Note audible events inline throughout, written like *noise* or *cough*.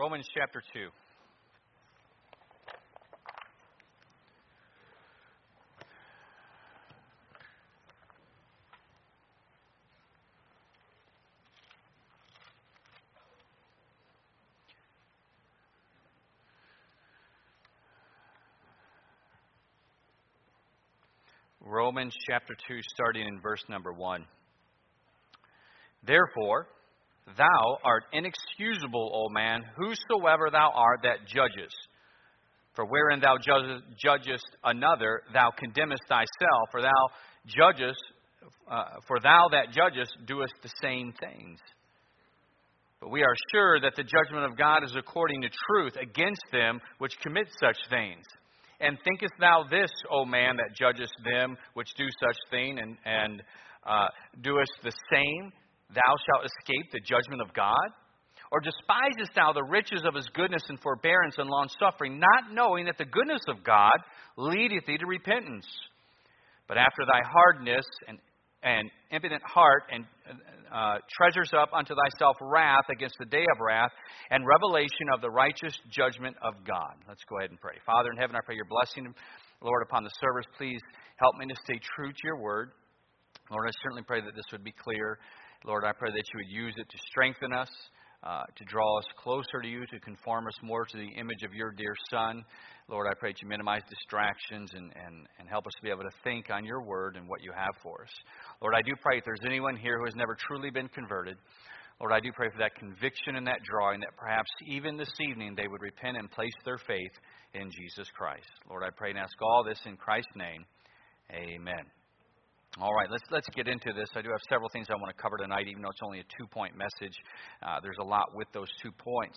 Romans chapter 2. Romans chapter 2, starting in verse number 1. Therefore, thou art inexcusable, O man, whosoever thou art that judgest. For wherein thou judgest another, thou condemnest thyself, for thou judgest, uh, for thou that judgest doest the same things. But we are sure that the judgment of God is according to truth against them which commit such things. And thinkest thou this, O man, that judgest them which do such thing, and, and uh, doest the same? Thou shalt escape the judgment of God? Or despisest thou the riches of his goodness and forbearance and long suffering, not knowing that the goodness of God leadeth thee to repentance? But after thy hardness and, and impotent heart and uh, treasures up unto thyself wrath against the day of wrath and revelation of the righteous judgment of God. Let's go ahead and pray. Father in heaven, I pray your blessing, Lord, upon the service. Please help me to stay true to your word. Lord, I certainly pray that this would be clear. Lord, I pray that you would use it to strengthen us, uh, to draw us closer to you, to conform us more to the image of your dear Son. Lord, I pray that you minimize distractions and, and, and help us to be able to think on your word and what you have for us. Lord, I do pray if there's anyone here who has never truly been converted, Lord, I do pray for that conviction and that drawing that perhaps even this evening they would repent and place their faith in Jesus Christ. Lord, I pray and ask all this in Christ's name. Amen. All right, let's let's get into this. I do have several things I want to cover tonight, even though it's only a two-point message. Uh, there's a lot with those two points.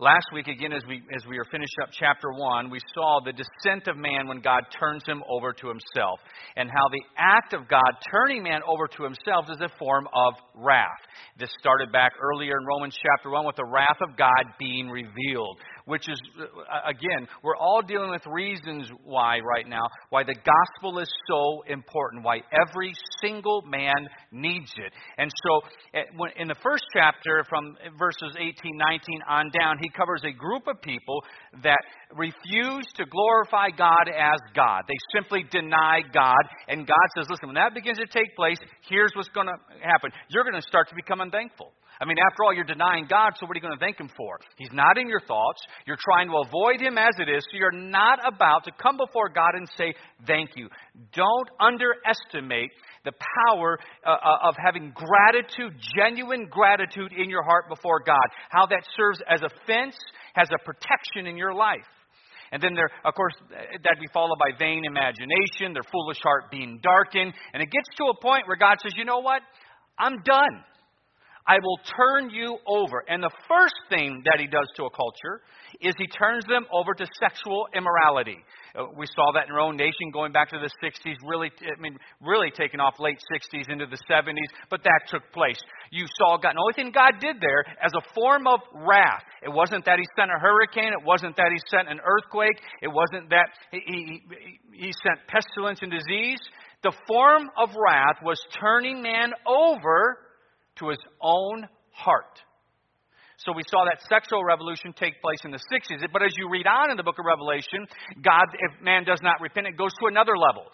Last week, again, as we, as we were finishing up chapter 1, we saw the descent of man when God turns him over to himself, and how the act of God turning man over to himself is a form of wrath. This started back earlier in Romans chapter 1 with the wrath of God being revealed which is, uh, again, we're all dealing with reasons why right now, why the gospel is so important, why every single man needs it. And so, eh, in the first chapter, from verses 18, 19 on down, he covers a group of people that refuse to glorify God as God. They simply deny God, and God says, listen, when that begins to take place, here's what's going to happen. You're going to start to become unthankful. I mean, after all, you're denying God, so what are you going to thank Him for? He's not in your thoughts. You're trying to avoid Him as it is, so you're not about to come before God and say, Thank you. Don't underestimate the power uh, uh, of having gratitude, genuine gratitude in your heart before God. How that serves as a fence, has a protection in your life. And then there, of course, that'd be followed by vain imagination, their foolish heart being darkened. And it gets to a point where God says, you know what? I'm done. I will turn you over. And the first thing that he does to a culture is he turns them over to sexual immorality. Uh, we saw that in our own nation going back to the 60s, really, I mean, really taking off late 60s into the 70s, but that took place. You saw God. The only thing God did there as a form of wrath, it wasn't that he sent a hurricane, it wasn't that he sent an earthquake, it wasn't that he, he, he sent pestilence and disease. The form of wrath was turning man over to his own heart. So we saw that sexual revolution take place in the 60s. But as you read on in the book of Revelation, God, if man does not repent, it goes to another level.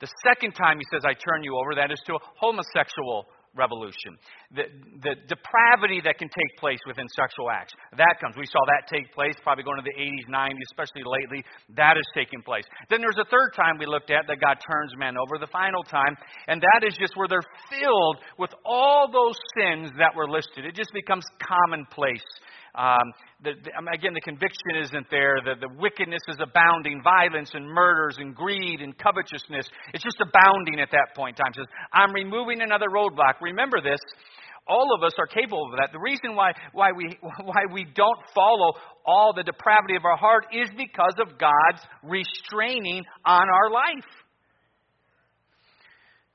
The second time he says, I turn you over, that is to a homosexual revolution. The, the depravity that can take place within sexual acts. That comes. We saw that take place probably going to the 80s, 90s, especially lately. That is taking place. Then there's a third time we looked at that God turns men over, the final time, and that is just where they're filled with all those sins that were listed. It just becomes commonplace um, the, the, again, the conviction isn't there. The, the wickedness is abounding, violence and murders and greed and covetousness. It's just abounding at that point in time. Says, I'm removing another roadblock. Remember this. All of us are capable of that. The reason why, why, we, *laughs* why we don't follow all the depravity of our heart is because of God's restraining on our life.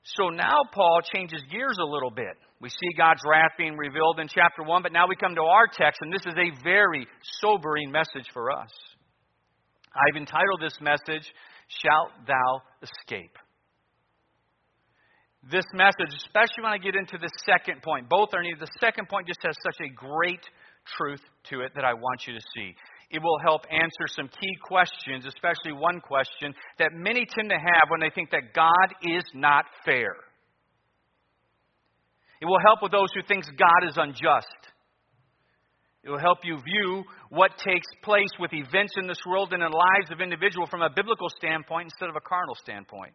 So now Paul changes gears a little bit. We see God's wrath being revealed in chapter 1, but now we come to our text, and this is a very sobering message for us. I've entitled this message, Shalt Thou Escape? This message, especially when I get into the second point, both are needed. The second point just has such a great truth to it that I want you to see. It will help answer some key questions, especially one question that many tend to have when they think that God is not fair. It will help with those who think God is unjust. It will help you view what takes place with events in this world and in the lives of individuals from a biblical standpoint instead of a carnal standpoint.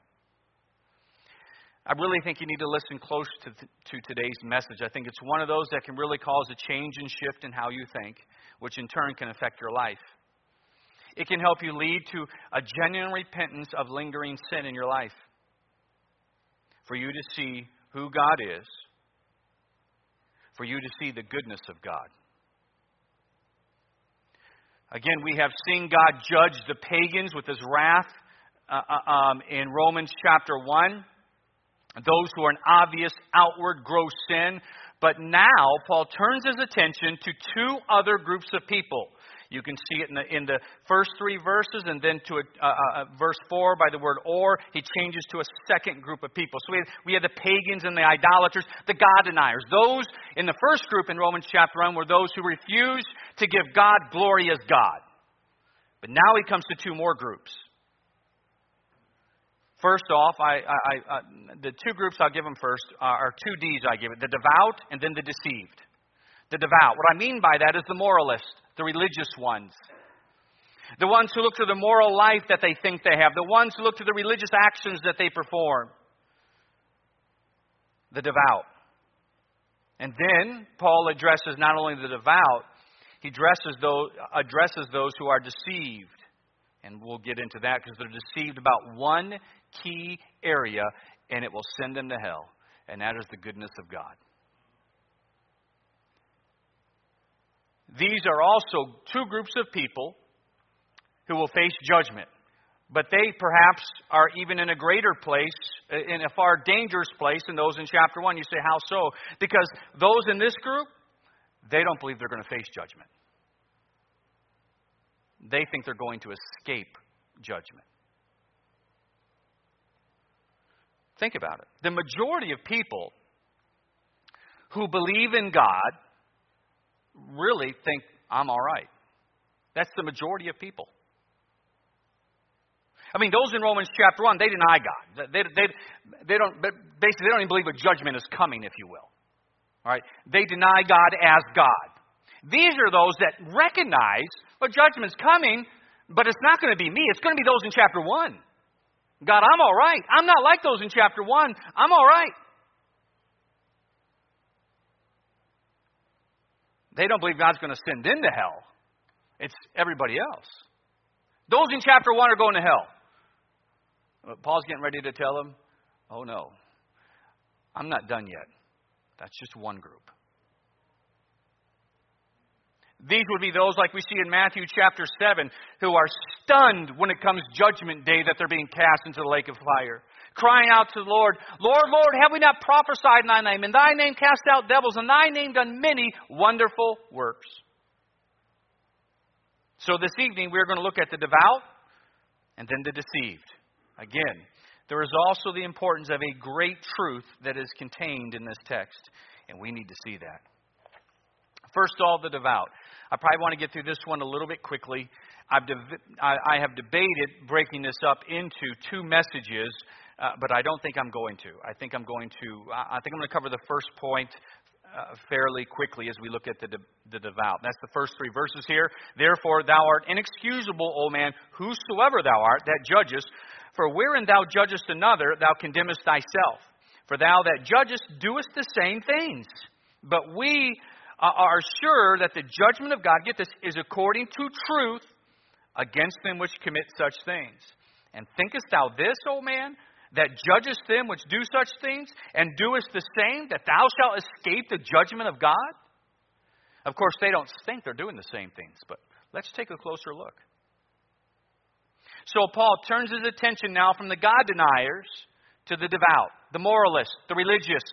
I really think you need to listen close to, to today's message. I think it's one of those that can really cause a change and shift in how you think, which in turn can affect your life. It can help you lead to a genuine repentance of lingering sin in your life. For you to see who God is, for you to see the goodness of God. Again, we have seen God judge the pagans with his wrath uh, uh um, in Romans chapter 1 those who are an obvious outward gross sin. But now, Paul turns his attention to two other groups of people. You can see it in the, in the first three verses, and then to a, uh, uh, verse 4 by the word or, he changes to a second group of people. So we have, we have the pagans and the idolaters, the God deniers. Those in the first group in Romans chapter 1 were those who refused to give God glory as God. But now he comes to two more groups. First off, I, I, I, the two groups I'll give them first are two D's I give it the devout and then the deceived. The devout. What I mean by that is the moralists, the religious ones. The ones who look to the moral life that they think they have, the ones who look to the religious actions that they perform. The devout. And then Paul addresses not only the devout, he addresses those, addresses those who are deceived. And we'll get into that because they're deceived about one key area, and it will send them to hell, and that is the goodness of God. These are also two groups of people who will face judgment. But they perhaps are even in a greater place, uh, in a far dangerous place than those in chapter 1. You say, how so? Because those in this group, they don't believe they're going to face judgment. They think they're going to escape judgment. Think about it. The majority of people who believe in God really think, I'm all right. That's the majority of people. I mean, those in Romans chapter 1, they deny God. They, they, they don't, basically, they don't even believe a judgment is coming, if you will. All right? They deny God as God. These are those that recognize, a judgment's coming, but it's not going to be me. It's going to be those in chapter 1. God, I'm all right. I'm not like those in chapter 1. I'm all right. They don't believe God's going to send them to hell. It's everybody else. Those in chapter 1 are going to hell. But Paul's getting ready to tell them, oh no, I'm not done yet. That's just one group. These would be those, like we see in Matthew chapter 7, who are stunned when it comes judgment day that they're being cast into the lake of fire. Crying out to the Lord, Lord, Lord, have we not prophesied in thy name? In thy name cast out devils, in thy name done many wonderful works. So this evening we're going to look at the devout and then the deceived. Again, there is also the importance of a great truth that is contained in this text, and we need to see that. First of all, the devout. I probably want to get through this one a little bit quickly. I've I have debated breaking this up into two messages, uh, but I don't think I'm going to. I think I'm going to. I think I'm going to cover the first point uh, fairly quickly as we look at the, de- the devout. That's the first three verses here. Therefore, thou art inexcusable, O man, whosoever thou art, that judgest. For wherein thou judgest another, thou condemnest thyself. For thou that judgest doest the same things. But we are sure that the judgment of God, get this, is according to truth against them which commit such things. And thinkest thou this, O man, that judgest them which do such things, and doest the same, that thou shalt escape the judgment of God? Of course, they don't think they're doing the same things, but let's take a closer look. So Paul turns his attention now from the God deniers to the devout, the moralists, the religious,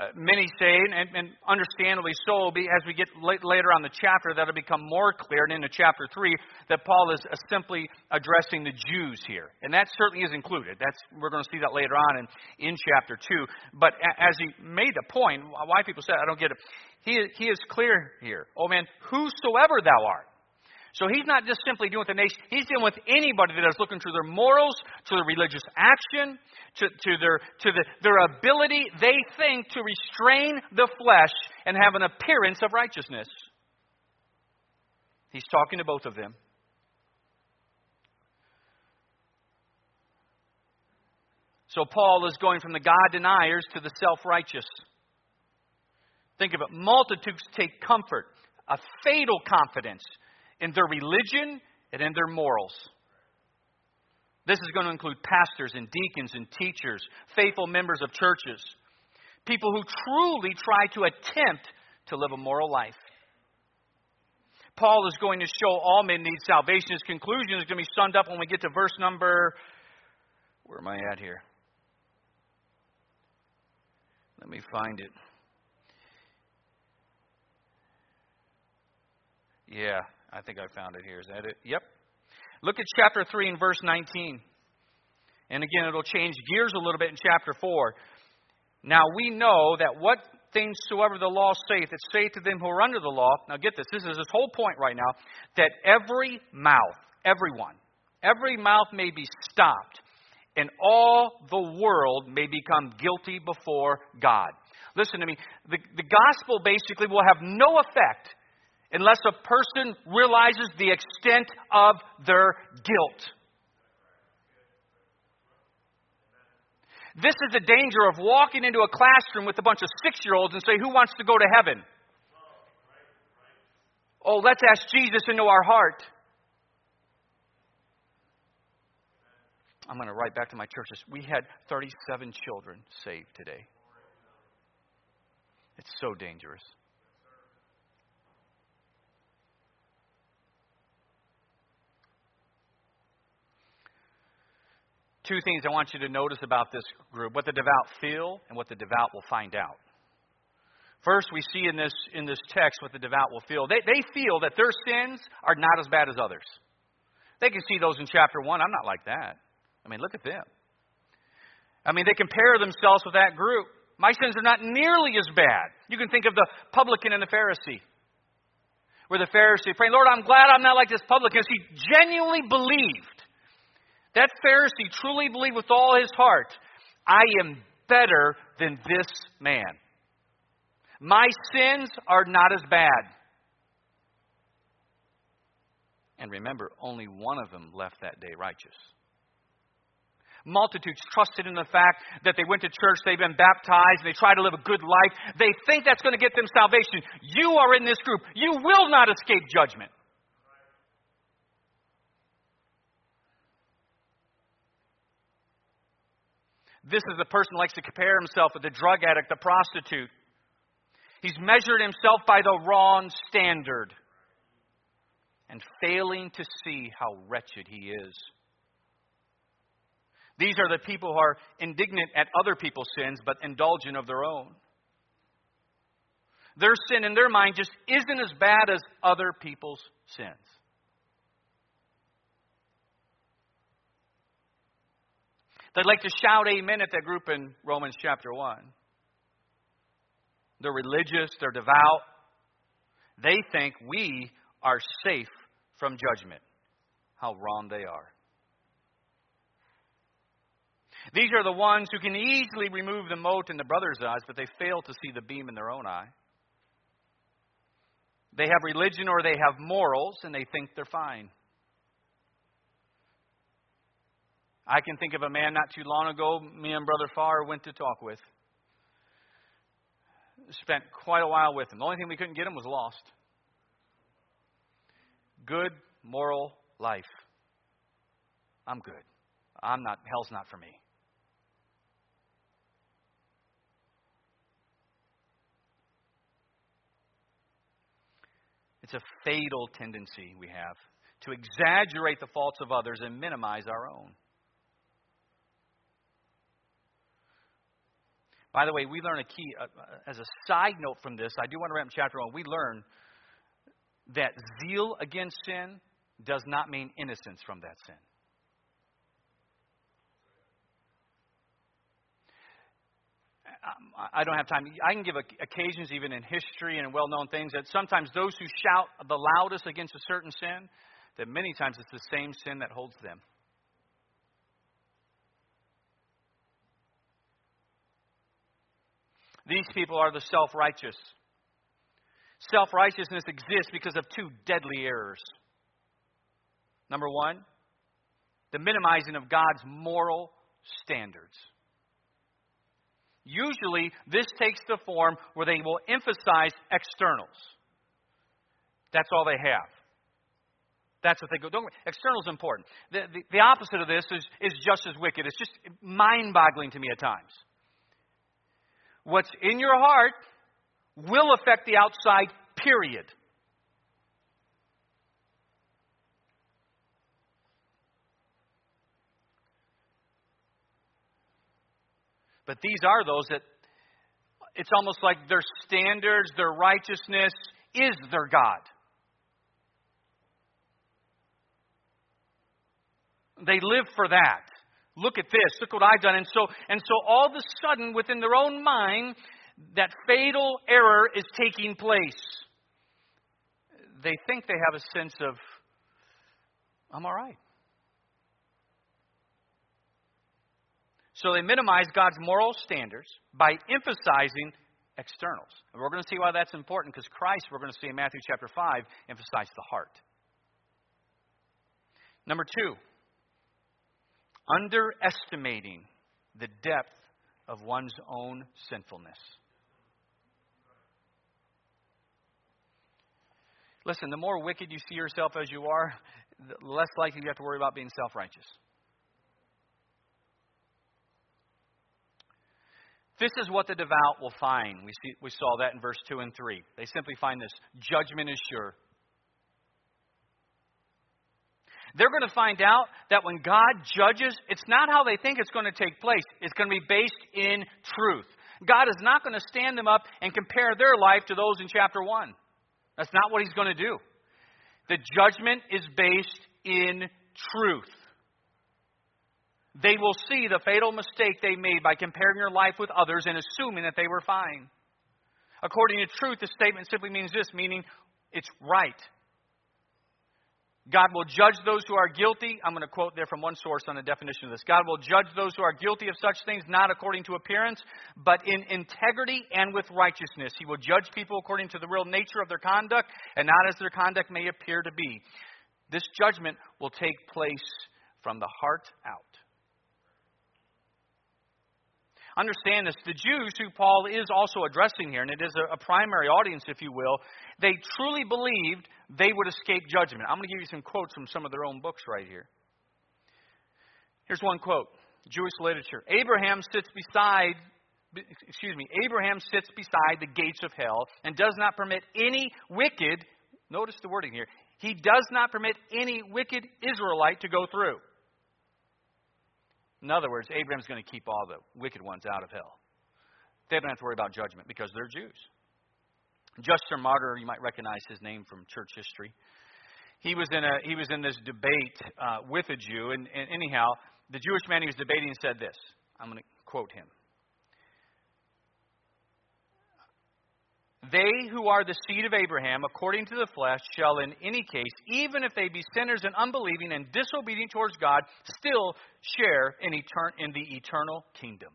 uh, many say, and, and understandably so, as we get later on the chapter, that'll become more clear. And into chapter 3, that Paul is uh, simply addressing the Jews here. And that certainly is included. That's, we're going to see that later on in, in chapter 2. But as he made the point, why people say, I don't get it, he, he is clear here. Oh man, whosoever thou art. So he's not just simply dealing with the nation, he's dealing with anybody that is looking to their morals, to their religious action, to, to, their, to the, their ability, they think, to restrain the flesh and have an appearance of righteousness. He's talking to both of them. So Paul is going from the God deniers to the self righteous. Think of it. Multitudes take comfort, a fatal confidence in their religion and in their morals. This is going to include pastors and deacons and teachers, faithful members of churches, people who truly try to attempt to live a moral life. Paul is going to show all men need salvation. His conclusion is going to be summed up when we get to verse number. Where am I at here? Let me find it. Yeah, I think I found it here. Is that it? Yep. Look at chapter 3 and verse 19. And again, it'll change gears a little bit in chapter 4. Now we know that what things soever the law saith, it saith to them who are under the law. Now get this, this is his whole point right now, that every mouth, everyone, every mouth may be stopped, and all the world may become guilty before God. Listen to me. The, the gospel basically will have no effect unless a person realizes the extent of their guilt. This is the danger of walking into a classroom with a bunch of six year olds and say, Who wants to go to heaven? Oh, let's ask Jesus into our heart. I'm going to write back to my churches. We had 37 children saved today. It's so dangerous. Two things I want you to notice about this group what the devout feel and what the devout will find out. First, we see in this, in this text what the devout will feel. They, they feel that their sins are not as bad as others. They can see those in chapter 1. I'm not like that. I mean, look at them. I mean, they compare themselves with that group. My sins are not nearly as bad. You can think of the publican and the Pharisee. Where the Pharisee praying, Lord, I'm glad I'm not like this publican. He genuinely believed that Pharisee truly believed with all his heart, I am better than this man. My sins are not as bad. And remember, only one of them left that day righteous. Multitudes trusted in the fact that they went to church, they've been baptized, and they try to live a good life. They think that's going to get them salvation. You are in this group. You will not escape judgment. This is the person who likes to compare himself with the drug addict, the prostitute. He's measured himself by the wrong standard and failing to see how wretched he is. These are the people who are indignant at other people's sins but indulgent of their own. Their sin in their mind just isn't as bad as other people's sins. They'd like to shout amen at that group in Romans chapter 1. They're religious, they're devout. They think we are safe from judgment. How wrong they are. These are the ones who can easily remove the mote in the brother's eyes, but they fail to see the beam in their own eye. They have religion or they have morals, and they think they're fine. I can think of a man not too long ago, me and Brother Farr went to talk with. Spent quite a while with him. The only thing we couldn't get him was lost. Good, moral life. I'm good. I'm not, hell's not for me. It's a fatal tendency we have to exaggerate the faults of others and minimize our own. By the way, we learn a key, uh, as a side note from this, I do want to wrap up chapter 1. We learn that zeal against sin does not mean innocence from that sin. I don't have time. I can give occasions, even in history and well known things, that sometimes those who shout the loudest against a certain sin, that many times it's the same sin that holds them. These people are the self righteous. Self righteousness exists because of two deadly errors. Number one, the minimizing of God's moral standards. Usually, this takes the form where they will emphasize externals. That's all they have. That's what they go. Don't, externals important. The, the, the opposite of this is, is just as wicked. It's just mind boggling to me at times. What's in your heart will affect the outside, period. But these are those that it's almost like their standards, their righteousness is their God. They live for that. Look at this. Look what I've done. And so, and so all of a sudden, within their own mind, that fatal error is taking place. They think they have a sense of, I'm all right. So they minimize God's moral standards by emphasizing externals. And we're going to see why that's important because Christ, we're going to see in Matthew chapter 5, emphasized the heart. Number two, underestimating the depth of one's own sinfulness. Listen, the more wicked you see yourself as you are, the less likely you have to worry about being self righteous. This is what the devout will find. We, see, we saw that in verse 2 and 3. They simply find this judgment is sure. They're going to find out that when God judges, it's not how they think it's going to take place. It's going to be based in truth. God is not going to stand them up and compare their life to those in chapter 1. That's not what He's going to do. The judgment is based in truth. They will see the fatal mistake they made by comparing your life with others and assuming that they were fine. According to truth, the statement simply means this meaning it's right. God will judge those who are guilty. I'm going to quote there from one source on the definition of this. God will judge those who are guilty of such things not according to appearance, but in integrity and with righteousness. He will judge people according to the real nature of their conduct and not as their conduct may appear to be. This judgment will take place from the heart out. Understand this the Jews, who Paul is also addressing here, and it is a, a primary audience, if you will, they truly believed they would escape judgment. I'm going to give you some quotes from some of their own books right here. Here's one quote Jewish literature. Abraham sits beside excuse me, Abraham sits beside the gates of hell and does not permit any wicked, notice the wording here, he does not permit any wicked Israelite to go through. In other words, Abraham's going to keep all the wicked ones out of hell. They don't have to worry about judgment because they're Jews. Justin Martyr, you might recognize his name from church history. He was in a he was in this debate uh, with a Jew, and, and anyhow, the Jewish man he was debating said this. I'm going to quote him. They who are the seed of Abraham, according to the flesh, shall in any case, even if they be sinners and unbelieving and disobedient towards God, still share in, etern- in the eternal kingdom.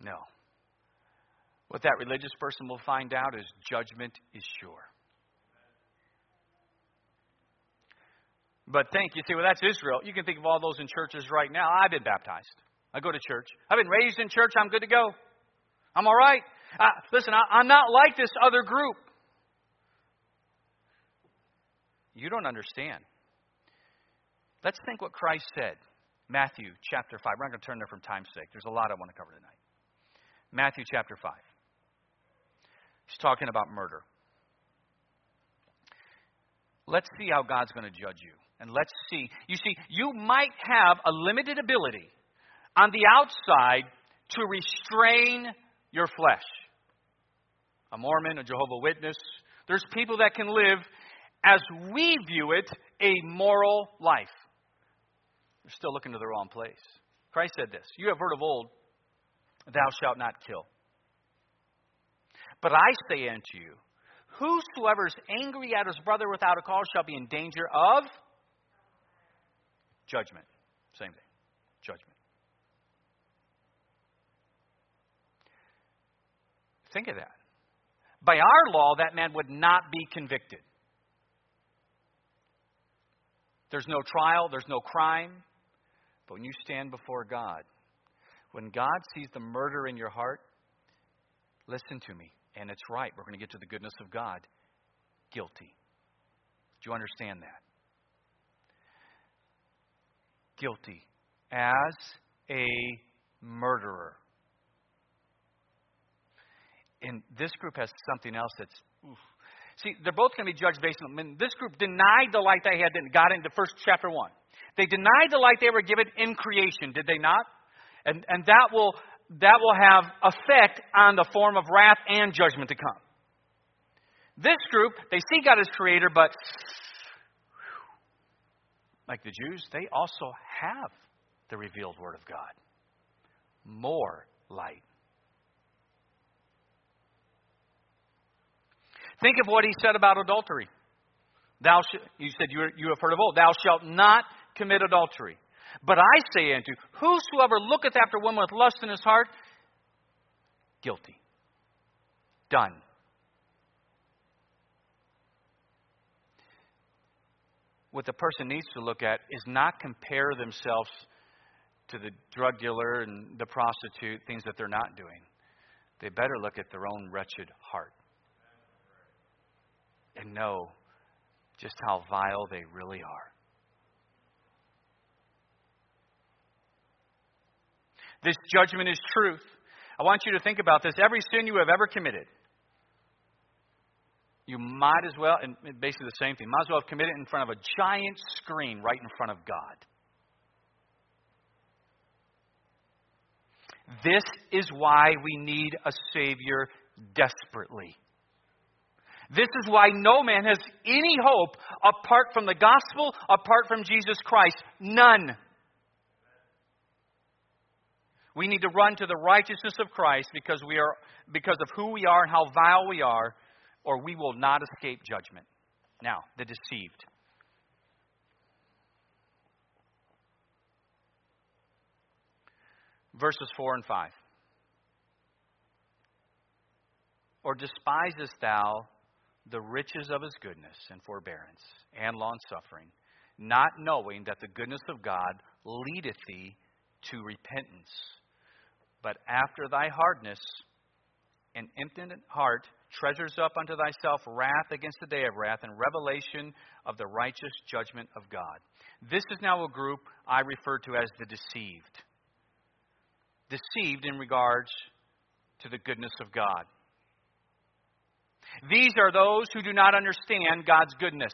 No. What that religious person will find out is judgment is sure. But think, you say, well, that's Israel. You can think of all those in churches right now. I've been baptized. I go to church. I've been raised in church. I'm good to go. I'm all right. Listen, I, I'm not like this other group. You don't understand. Let's think what Christ said. Matthew chapter 5. We're not going to turn there from time's sake. There's a lot I want to cover tonight. Matthew chapter 5. He's talking about murder. Let's see how God's going to judge you. and let's see. You see, you might have a limited ability on the outside to restrain your flesh. A Mormon, a Jehovah Witness, there's people that can live as we view it a moral life. They're still looking to the wrong place. Christ said this You have heard of old, thou shalt not kill. But I say unto you, whosoever is angry at his brother without a cause shall be in danger of judgment. Same thing. Judgment. Think of that. By our law, that man would not be convicted. There's no trial, there's no crime. But when you stand before God, when God sees the murder in your heart, listen to me, and it's right. We're going to get to the goodness of God. Guilty. Do you understand that? Guilty as a murderer. And this group has something else that's. Oof. See, they're both going to be judged based on. I mean, this group denied the light they had, got into first chapter one. They denied the light they were given in creation, did they not? And, and that, will, that will have effect on the form of wrath and judgment to come. This group, they see God as creator, but like the Jews, they also have the revealed Word of God. More light. Think of what he said about adultery. Thou sh- you said you, you have heard of old, thou shalt not commit adultery. But I say unto whosoever looketh after woman with lust in his heart, guilty. Done. What the person needs to look at is not compare themselves to the drug dealer and the prostitute, things that they're not doing. They better look at their own wretched heart and know just how vile they really are. This judgment is truth. I want you to think about this. Every sin you have ever committed, you might as well, and basically the same thing, might as well have committed in front of a giant screen right in front of God. This is why we need a Savior desperately. This is why no man has any hope apart from the gospel, apart from Jesus Christ. None. We need to run to the righteousness of Christ because we are because of who we are and how vile we are, or we will not escape judgment. Now, the deceived. Verses 4 and 5. Or despisest thou the riches of his goodness and forbearance and long suffering, not knowing that the goodness of God leadeth thee to repentance? But after thy hardness and impotent heart treasures up unto thyself wrath against the day of wrath and revelation of the righteous judgment of God. This is now a group I refer to as the deceived. Deceived in regards to the goodness of God. These are those who do not understand God's goodness.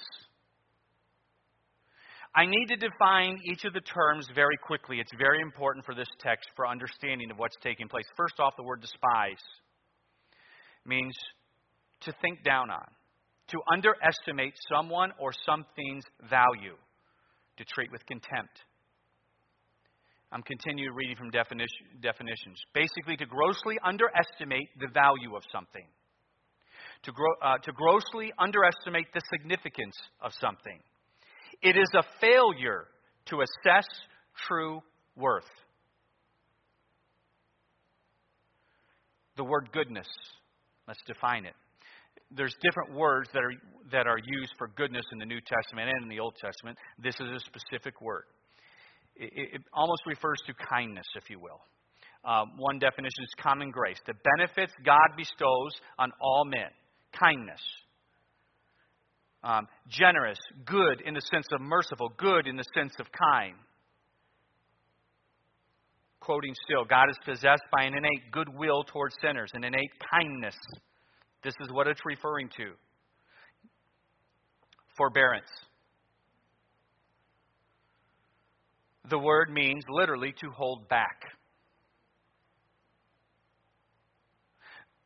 I need to define each of the terms very quickly. It's very important for this text for understanding of what's taking place. First off, the word despise means to think down on, to underestimate someone or something's value, to treat with contempt. I'm continuing reading from definition, definitions. Basically, to grossly underestimate the value of something, to, gro- uh, to grossly underestimate the significance of something it is a failure to assess true worth. The word goodness, let's define it. There's different words that are, that are used for goodness in the New Testament and in the Old Testament. This is a specific word. It, it almost refers to kindness, if you will. Um, one definition is common grace, the benefits God bestows on all men. Kindness um, generous, good in the sense of merciful, good in the sense of kind. Quoting still, God is possessed by an innate goodwill towards sinners, an innate kindness. This is what it's referring to. Forbearance. the word means literally to hold back.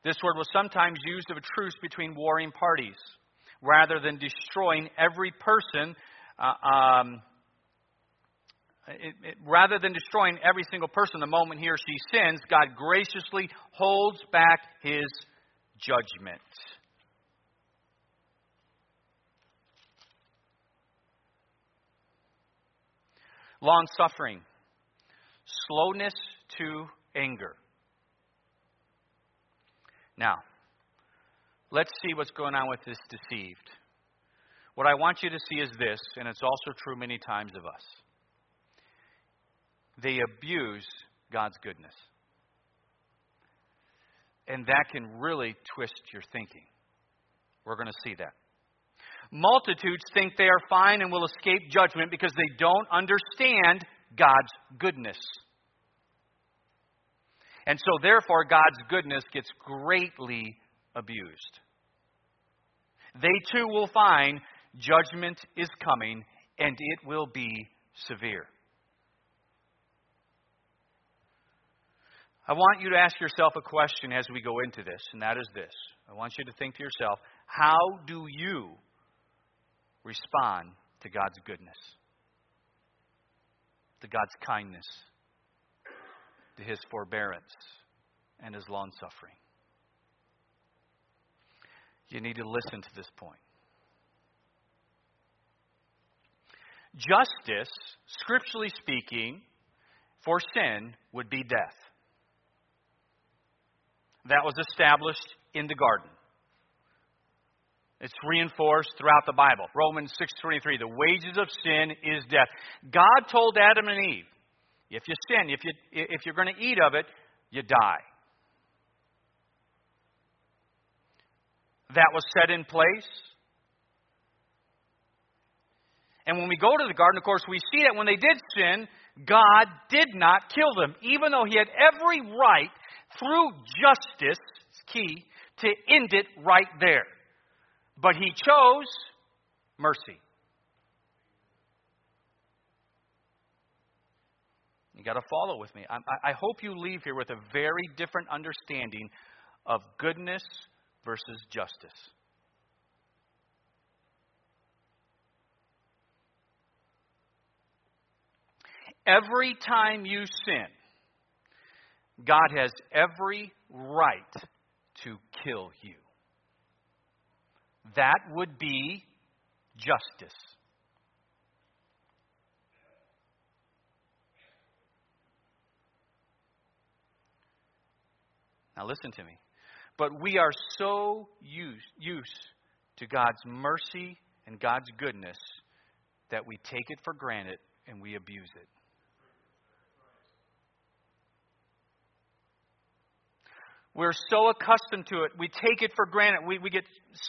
This word was sometimes used of a truce between warring parties. Rather than destroying every person, uh, um, it, it, rather than destroying every single person the moment he or she sins, God graciously holds back his judgment. Long suffering, slowness to anger. Now, let's see what's going on with this deceived. What I want you to see is this, and it's also true many times of us. They abuse God's goodness. And that can really twist your thinking. We're going to see that. Multitudes think they are fine and will escape judgment because they don't understand God's goodness. And so, therefore, God's goodness gets greatly abused. They too will find judgment is coming and it will be severe. I want you to ask yourself a question as we go into this, and that is this. I want you to think to yourself, how do you respond to God's goodness, to God's kindness, to his forbearance, and his long suffering? You need to listen to this point. Justice, scripturally speaking, for sin would be death that was established in the garden. It's reinforced throughout the Bible. Romans 6:23, the wages of sin is death. God told Adam and Eve, if you sin, if you if you're going to eat of it, you die. That was set in place. And when we go to the garden, of course, we see that when they did sin, God did not kill them, even though He had every right through justice, key, to end it right there. But he chose mercy. You got to follow with me. I, I, hope you leave here with a very different understanding of goodness versus justice. Every time you sin, God has every right to kill you. That would be justice. Now, listen to me. But we are so used, used to God's mercy and God's goodness that we take it for granted and we abuse it. We're so accustomed to it. We take it for granted. We, we get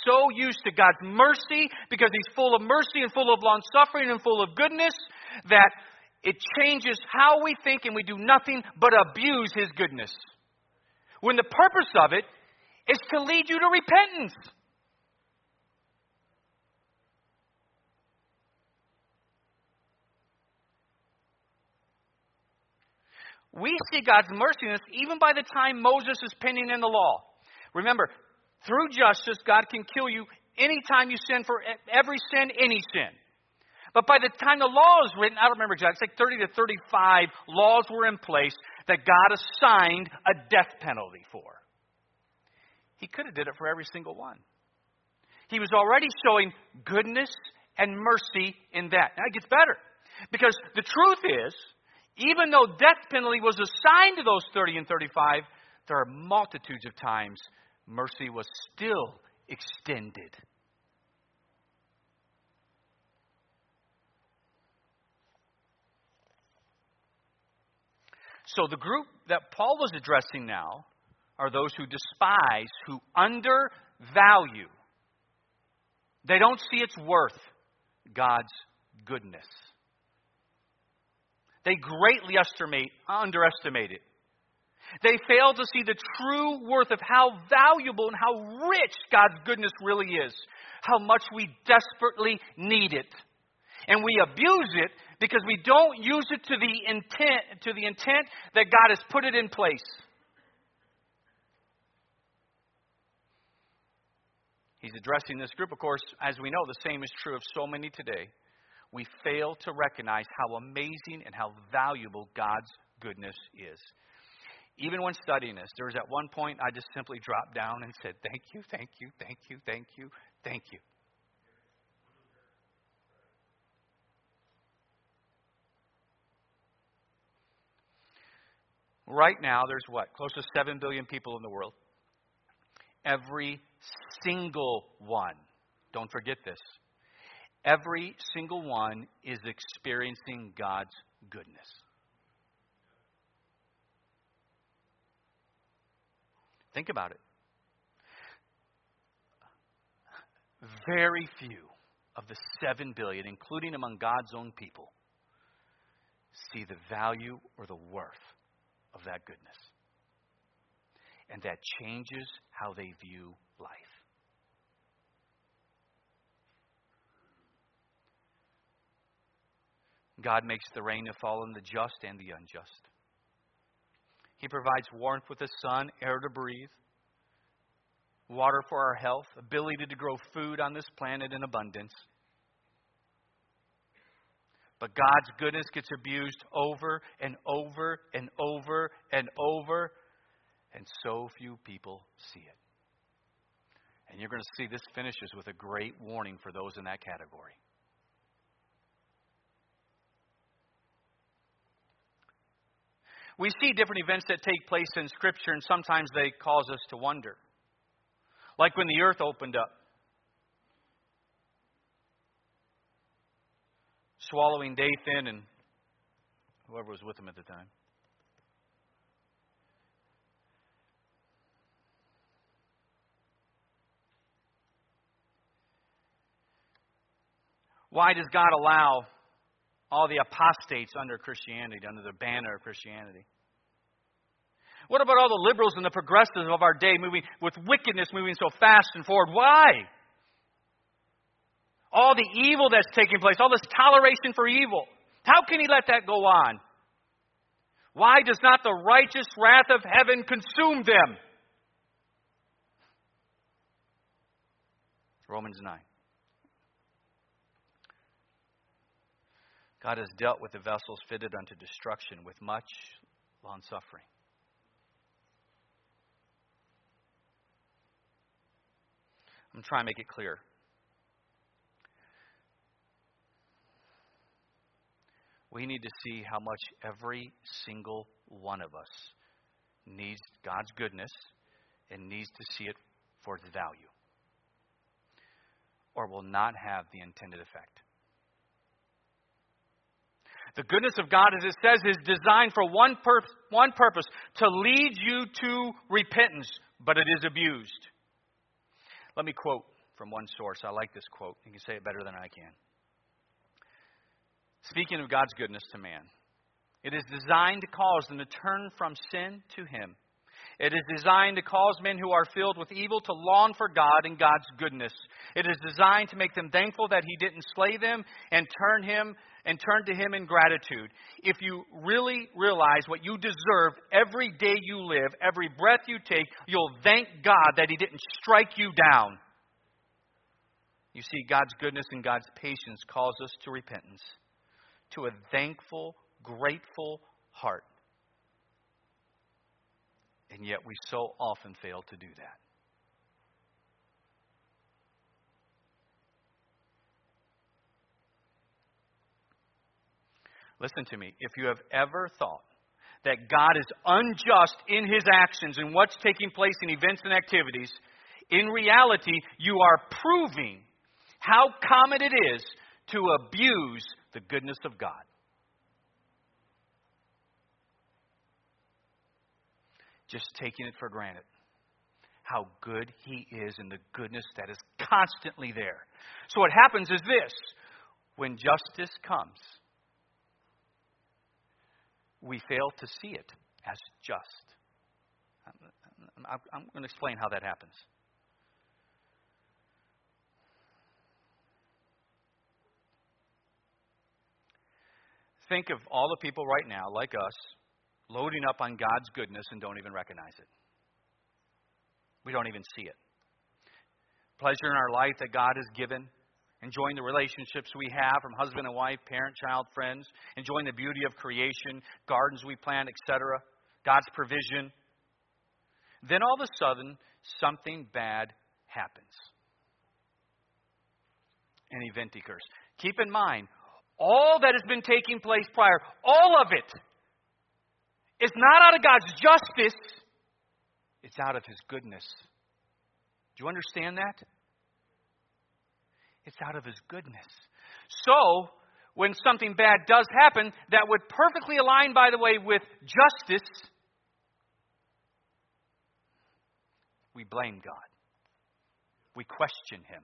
so used to God's mercy because He's full of mercy and full of long suffering and full of goodness that it changes how we think and we do nothing but abuse His goodness. When the purpose of it is to lead you to repentance. We see God's mercy in this even by the time Moses is penning in the law. Remember, through justice, God can kill you anytime you sin for every sin, any sin. But by the time the law is written, I don't remember exactly, it's like 30 to 35 laws were in place that God assigned a death penalty for. He could have did it for every single one. He was already showing goodness and mercy in that. Now it gets better. Because the truth is, even though death penalty was assigned to those 30 and 35, there are multitudes of times mercy was still extended. So, the group that Paul was addressing now are those who despise, who undervalue. They don't see its worth, God's goodness. They greatly estimate, underestimate it. They fail to see the true worth of how valuable and how rich God's goodness really is, how much we desperately need it. And we abuse it because we don't use it to the intent to the intent that God has put it in place. He's addressing this group. Of course, as we know, the same is true of so many today. We fail to recognize how amazing and how valuable God's goodness is. Even when studying this, there was at one point I just simply dropped down and said, Thank you, thank you, thank you, thank you, thank you. Right now, there's what? Close to 7 billion people in the world. Every single one, don't forget this, every single one is experiencing God's goodness. Think about it. Very few of the 7 billion, including among God's own people, see the value or the worth of that goodness. And that changes how they view life. God makes the rain to fall on the just and the unjust. He provides warmth with the sun, air to breathe, water for our health, ability to grow food on this planet in abundance. But God's goodness gets abused over and over and over and over, and so few people see it. And you're going to see this finishes with a great warning for those in that category. We see different events that take place in Scripture, and sometimes they cause us to wonder. Like when the earth opened up, swallowing Dathan and whoever was with him at the time. Why does God allow all the apostates under Christianity, under the banner of Christianity? What about all the liberals and the progressives of our day moving with wickedness moving so fast and forward? Why? All the evil that's taking place, all this toleration for evil. How can he let that go on? Why does not the righteous wrath of heaven consume them? Romans 9. God has dealt with the vessels fitted unto destruction with much long suffering. I'm trying to make it clear. We need to see how much every single one of us needs God's goodness and needs to see it for its value, or will not have the intended effect. The goodness of God, as it says, is designed for one, pur- one purpose to lead you to repentance, but it is abused. Let me quote from one source. I like this quote. You can say it better than I can. Speaking of God's goodness to man, it is designed to cause them to turn from sin to Him. It is designed to cause men who are filled with evil to long for God and God's goodness. It is designed to make them thankful that He didn't slay them and turn Him and turn to Him in gratitude. If you really realize what you deserve every day you live, every breath you take, you'll thank God that He didn't strike you down. You see, God's goodness and God's patience calls us to repentance, to a thankful, grateful heart. And yet we so often fail to do that. Listen to me. If you have ever thought that God is unjust in his actions and what's taking place in events and activities, in reality, you are proving how common it is to abuse the goodness of God. Just taking it for granted. How good He is and the goodness that is constantly there. So, what happens is this when justice comes, we fail to see it as just. I'm, I'm going to explain how that happens. Think of all the people right now, like us, loading up on God's goodness and don't even recognize it. We don't even see it. Pleasure in our life that God has given, enjoying the relationships we have from husband and wife, parent, child, friends, enjoying the beauty of creation, gardens we plant, etc., God's provision. Then all of a sudden, something bad happens. An event occurs. Keep in mind, all that has been taking place prior, all of it, is not out of God's justice, it's out of His goodness. Do you understand that? It's out of His goodness. So, when something bad does happen that would perfectly align, by the way, with justice, we blame God. We question Him.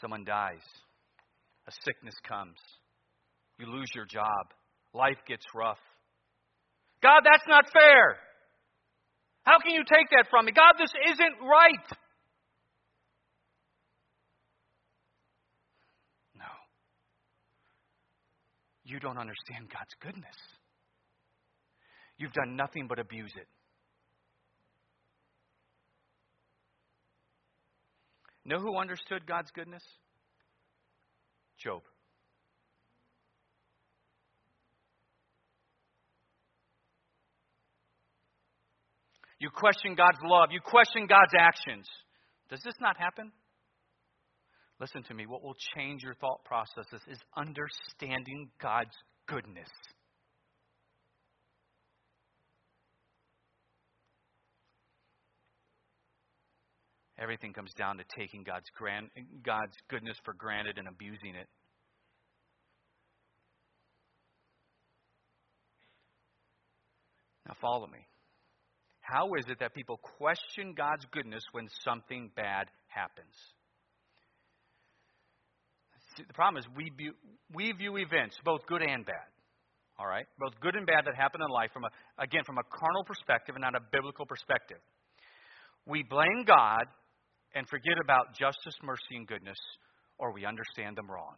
Someone dies, a sickness comes, you lose your job, life gets rough. God, that's not fair. How can you take that from me? God, this isn't right. No. You don't understand God's goodness. You've done nothing but abuse it. Know who understood God's goodness? Job. You question God's love. You question God's actions. Does this not happen? Listen to me. What will change your thought processes is understanding God's goodness. Everything comes down to taking God's, grand, God's goodness for granted and abusing it. Now, follow me. How is it that people question God's goodness when something bad happens? See, the problem is we view, we view events, both good and bad, all right? Both good and bad that happen in life, from a, again, from a carnal perspective and not a biblical perspective. We blame God and forget about justice, mercy, and goodness, or we understand them wrong.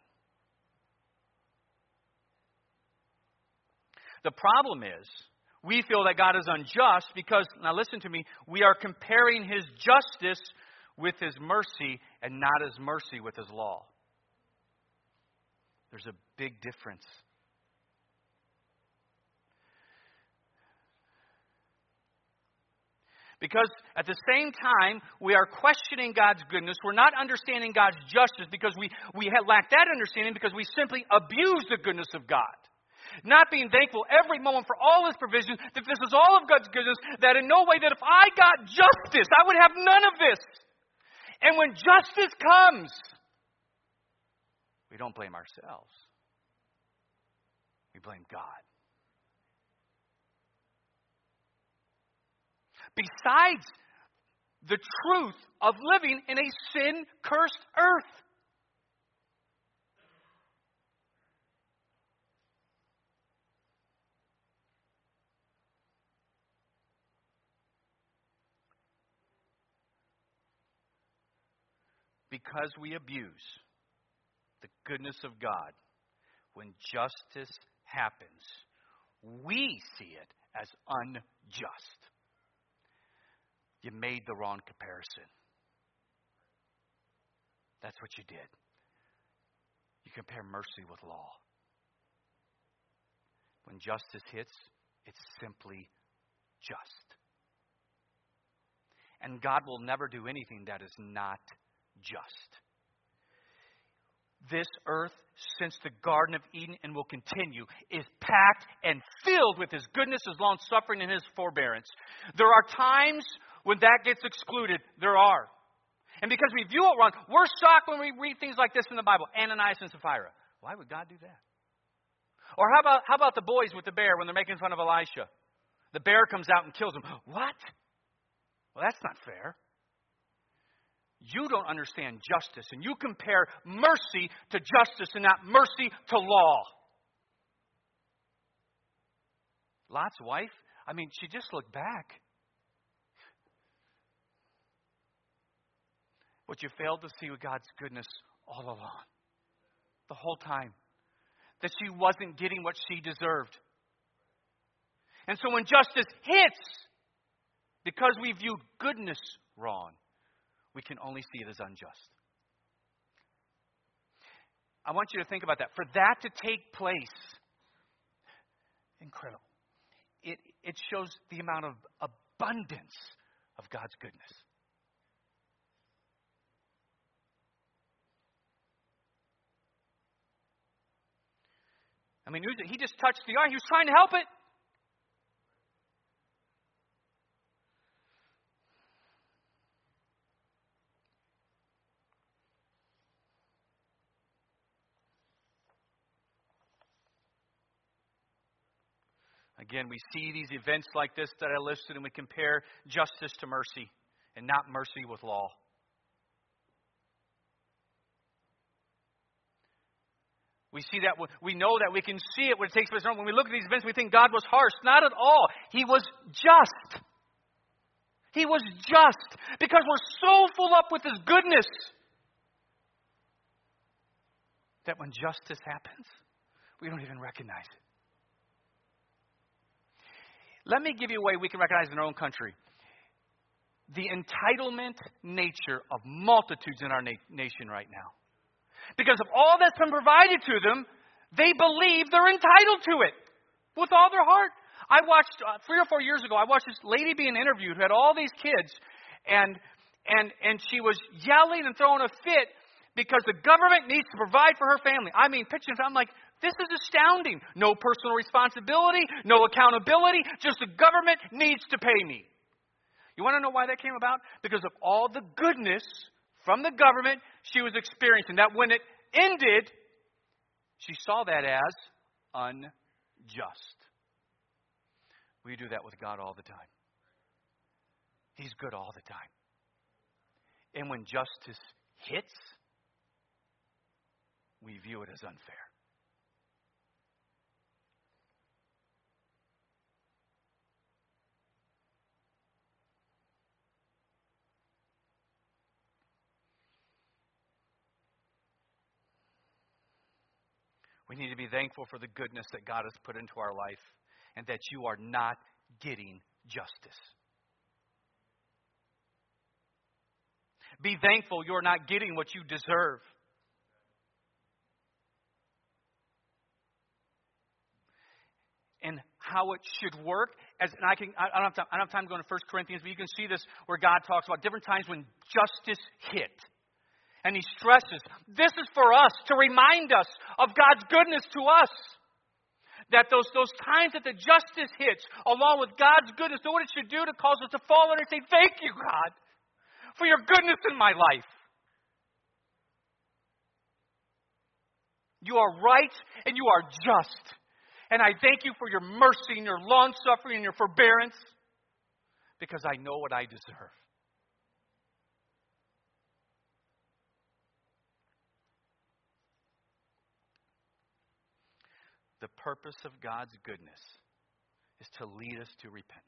The problem is, we feel that God is unjust because, now listen to me, we are comparing His justice with His mercy and not His mercy with His law. There's a big difference. Because at the same time, we are questioning God's goodness. We're not understanding God's justice because we, we lack that understanding because we simply abuse the goodness of God. Not being thankful every moment for all His provision, that this is all of God's goodness, that in no way that if I got justice, I would have none of this. And when justice comes, we don't blame ourselves, we blame God. Besides the truth of living in a sin cursed earth. Because we abuse the goodness of God, when justice happens, we see it as unjust. You made the wrong comparison. That's what you did. You compare mercy with law. When justice hits, it's simply just. And God will never do anything that is not just. This earth, since the Garden of Eden and will continue, is packed and filled with His goodness, His long suffering, and His forbearance. There are times when that gets excluded. There are. And because we view it wrong, we're shocked when we read things like this in the Bible Ananias and Sapphira. Why would God do that? Or how about, how about the boys with the bear when they're making fun of Elisha? The bear comes out and kills him. What? Well, that's not fair you don't understand justice and you compare mercy to justice and not mercy to law. Lot's wife, I mean, she just looked back. What you failed to see God's goodness all along, the whole time. that she wasn't getting what she deserved. And so when justice hits, because we view goodness wrong, we can only see it as unjust. I want you to think about that. For that to take place, incredible. It, it shows the amount of abundance of God's goodness. I mean, he just touched the arm. He was trying to help it. Again, we see these events like this that I listed and we compare justice to mercy and not mercy with law. We see that, we know that, we can see it when it takes place. When we look at these events, we think God was harsh. Not at all. He was just. He was just because we're so full up with His goodness that when justice happens, we don't even recognize it. Let me give you a way we can recognize in our own country the entitlement nature of multitudes in our na- nation right now. Because of all that's been provided to them, they believe they're entitled to it with all their heart. I watched uh, three or four years ago. I watched this lady being interviewed who had all these kids, and and and she was yelling and throwing a fit because the government needs to provide for her family. I mean, pitching. I'm like, this is astounding. No personal responsibility, no accountability. Just the government needs to pay me. You want to know why that came about? Because of all the goodness from the government she was experiencing. That when it ended, she saw that as unjust. We do that with God all the time. He's good all the time. And when justice hits, we view it as unfair. We need to be thankful for the goodness that God has put into our life and that you are not getting justice. Be thankful you're not getting what you deserve. And how it should work, as and I can I don't have time, I don't have time to go into 1 Corinthians, but you can see this where God talks about different times when justice hit. And he stresses this is for us to remind us of God's goodness to us. That those, those times that the justice hits, along with God's goodness, know what it should do to cause us to fall and say, Thank you, God, for your goodness in my life. You are right and you are just. And I thank you for your mercy and your long suffering and your forbearance because I know what I deserve. The purpose of God's goodness is to lead us to repentance.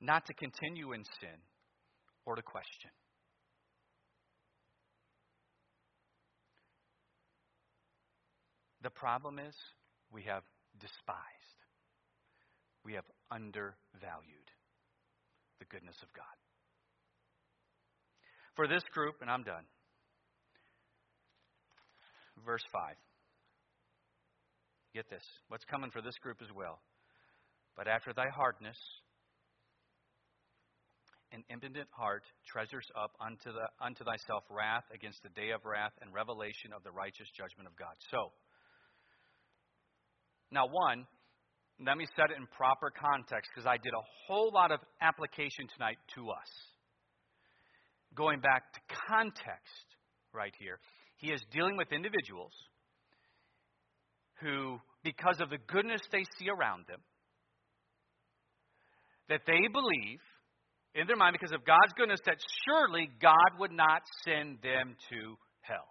Not to continue in sin or to question. The problem is we have despised, we have undervalued the goodness of God. For this group, and I'm done verse 5. Get this. What's coming for this group as well? But after thy hardness, an impotent heart treasures up unto, the, unto thyself wrath against the day of wrath and revelation of the righteous judgment of God. So, now one, let me set it in proper context because I did a whole lot of application tonight to us. Going back to context right here. He is dealing with individuals who, because of the goodness they see around them, that they believe in their mind, because of God's goodness, that surely God would not send them to hell.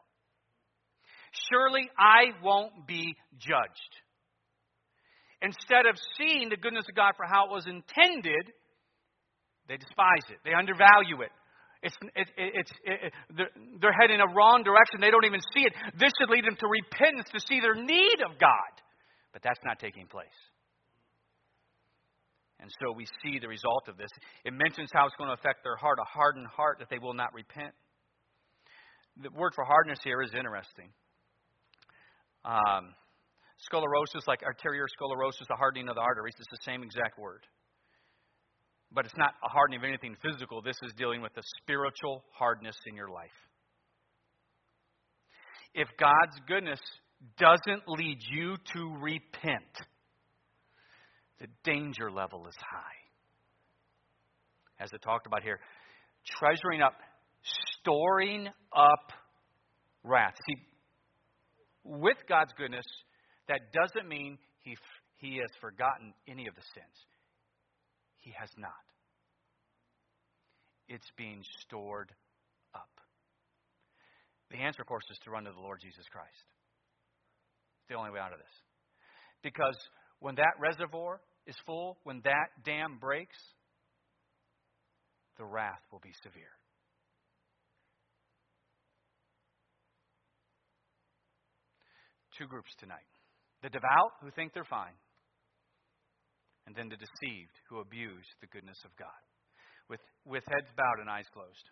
Surely I won't be judged. Instead of seeing the goodness of God for how it was intended, they despise it, they undervalue it. It's, it, it, it's, it, they're, they're heading a wrong direction. They don't even see it. This should lead them to repentance, to see their need of God. But that's not taking place. And so we see the result of this. It mentions how it's going to affect their heart, a hardened heart that they will not repent. The word for hardness here is interesting. Um, sclerosis, like arterial sclerosis, the hardening of the arteries, it's the same exact word. But it's not a hardening of anything physical. This is dealing with the spiritual hardness in your life. If God's goodness doesn't lead you to repent, the danger level is high. As it talked about here, treasuring up, storing up wrath. See, with God's goodness, that doesn't mean he, he has forgotten any of the sins. He has not. It's being stored up. The answer, of course, is to run to the Lord Jesus Christ. It's the only way out of this. Because when that reservoir is full, when that dam breaks, the wrath will be severe. Two groups tonight the devout who think they're fine, and then the deceived who abuse the goodness of God. With, with heads bowed and eyes closed.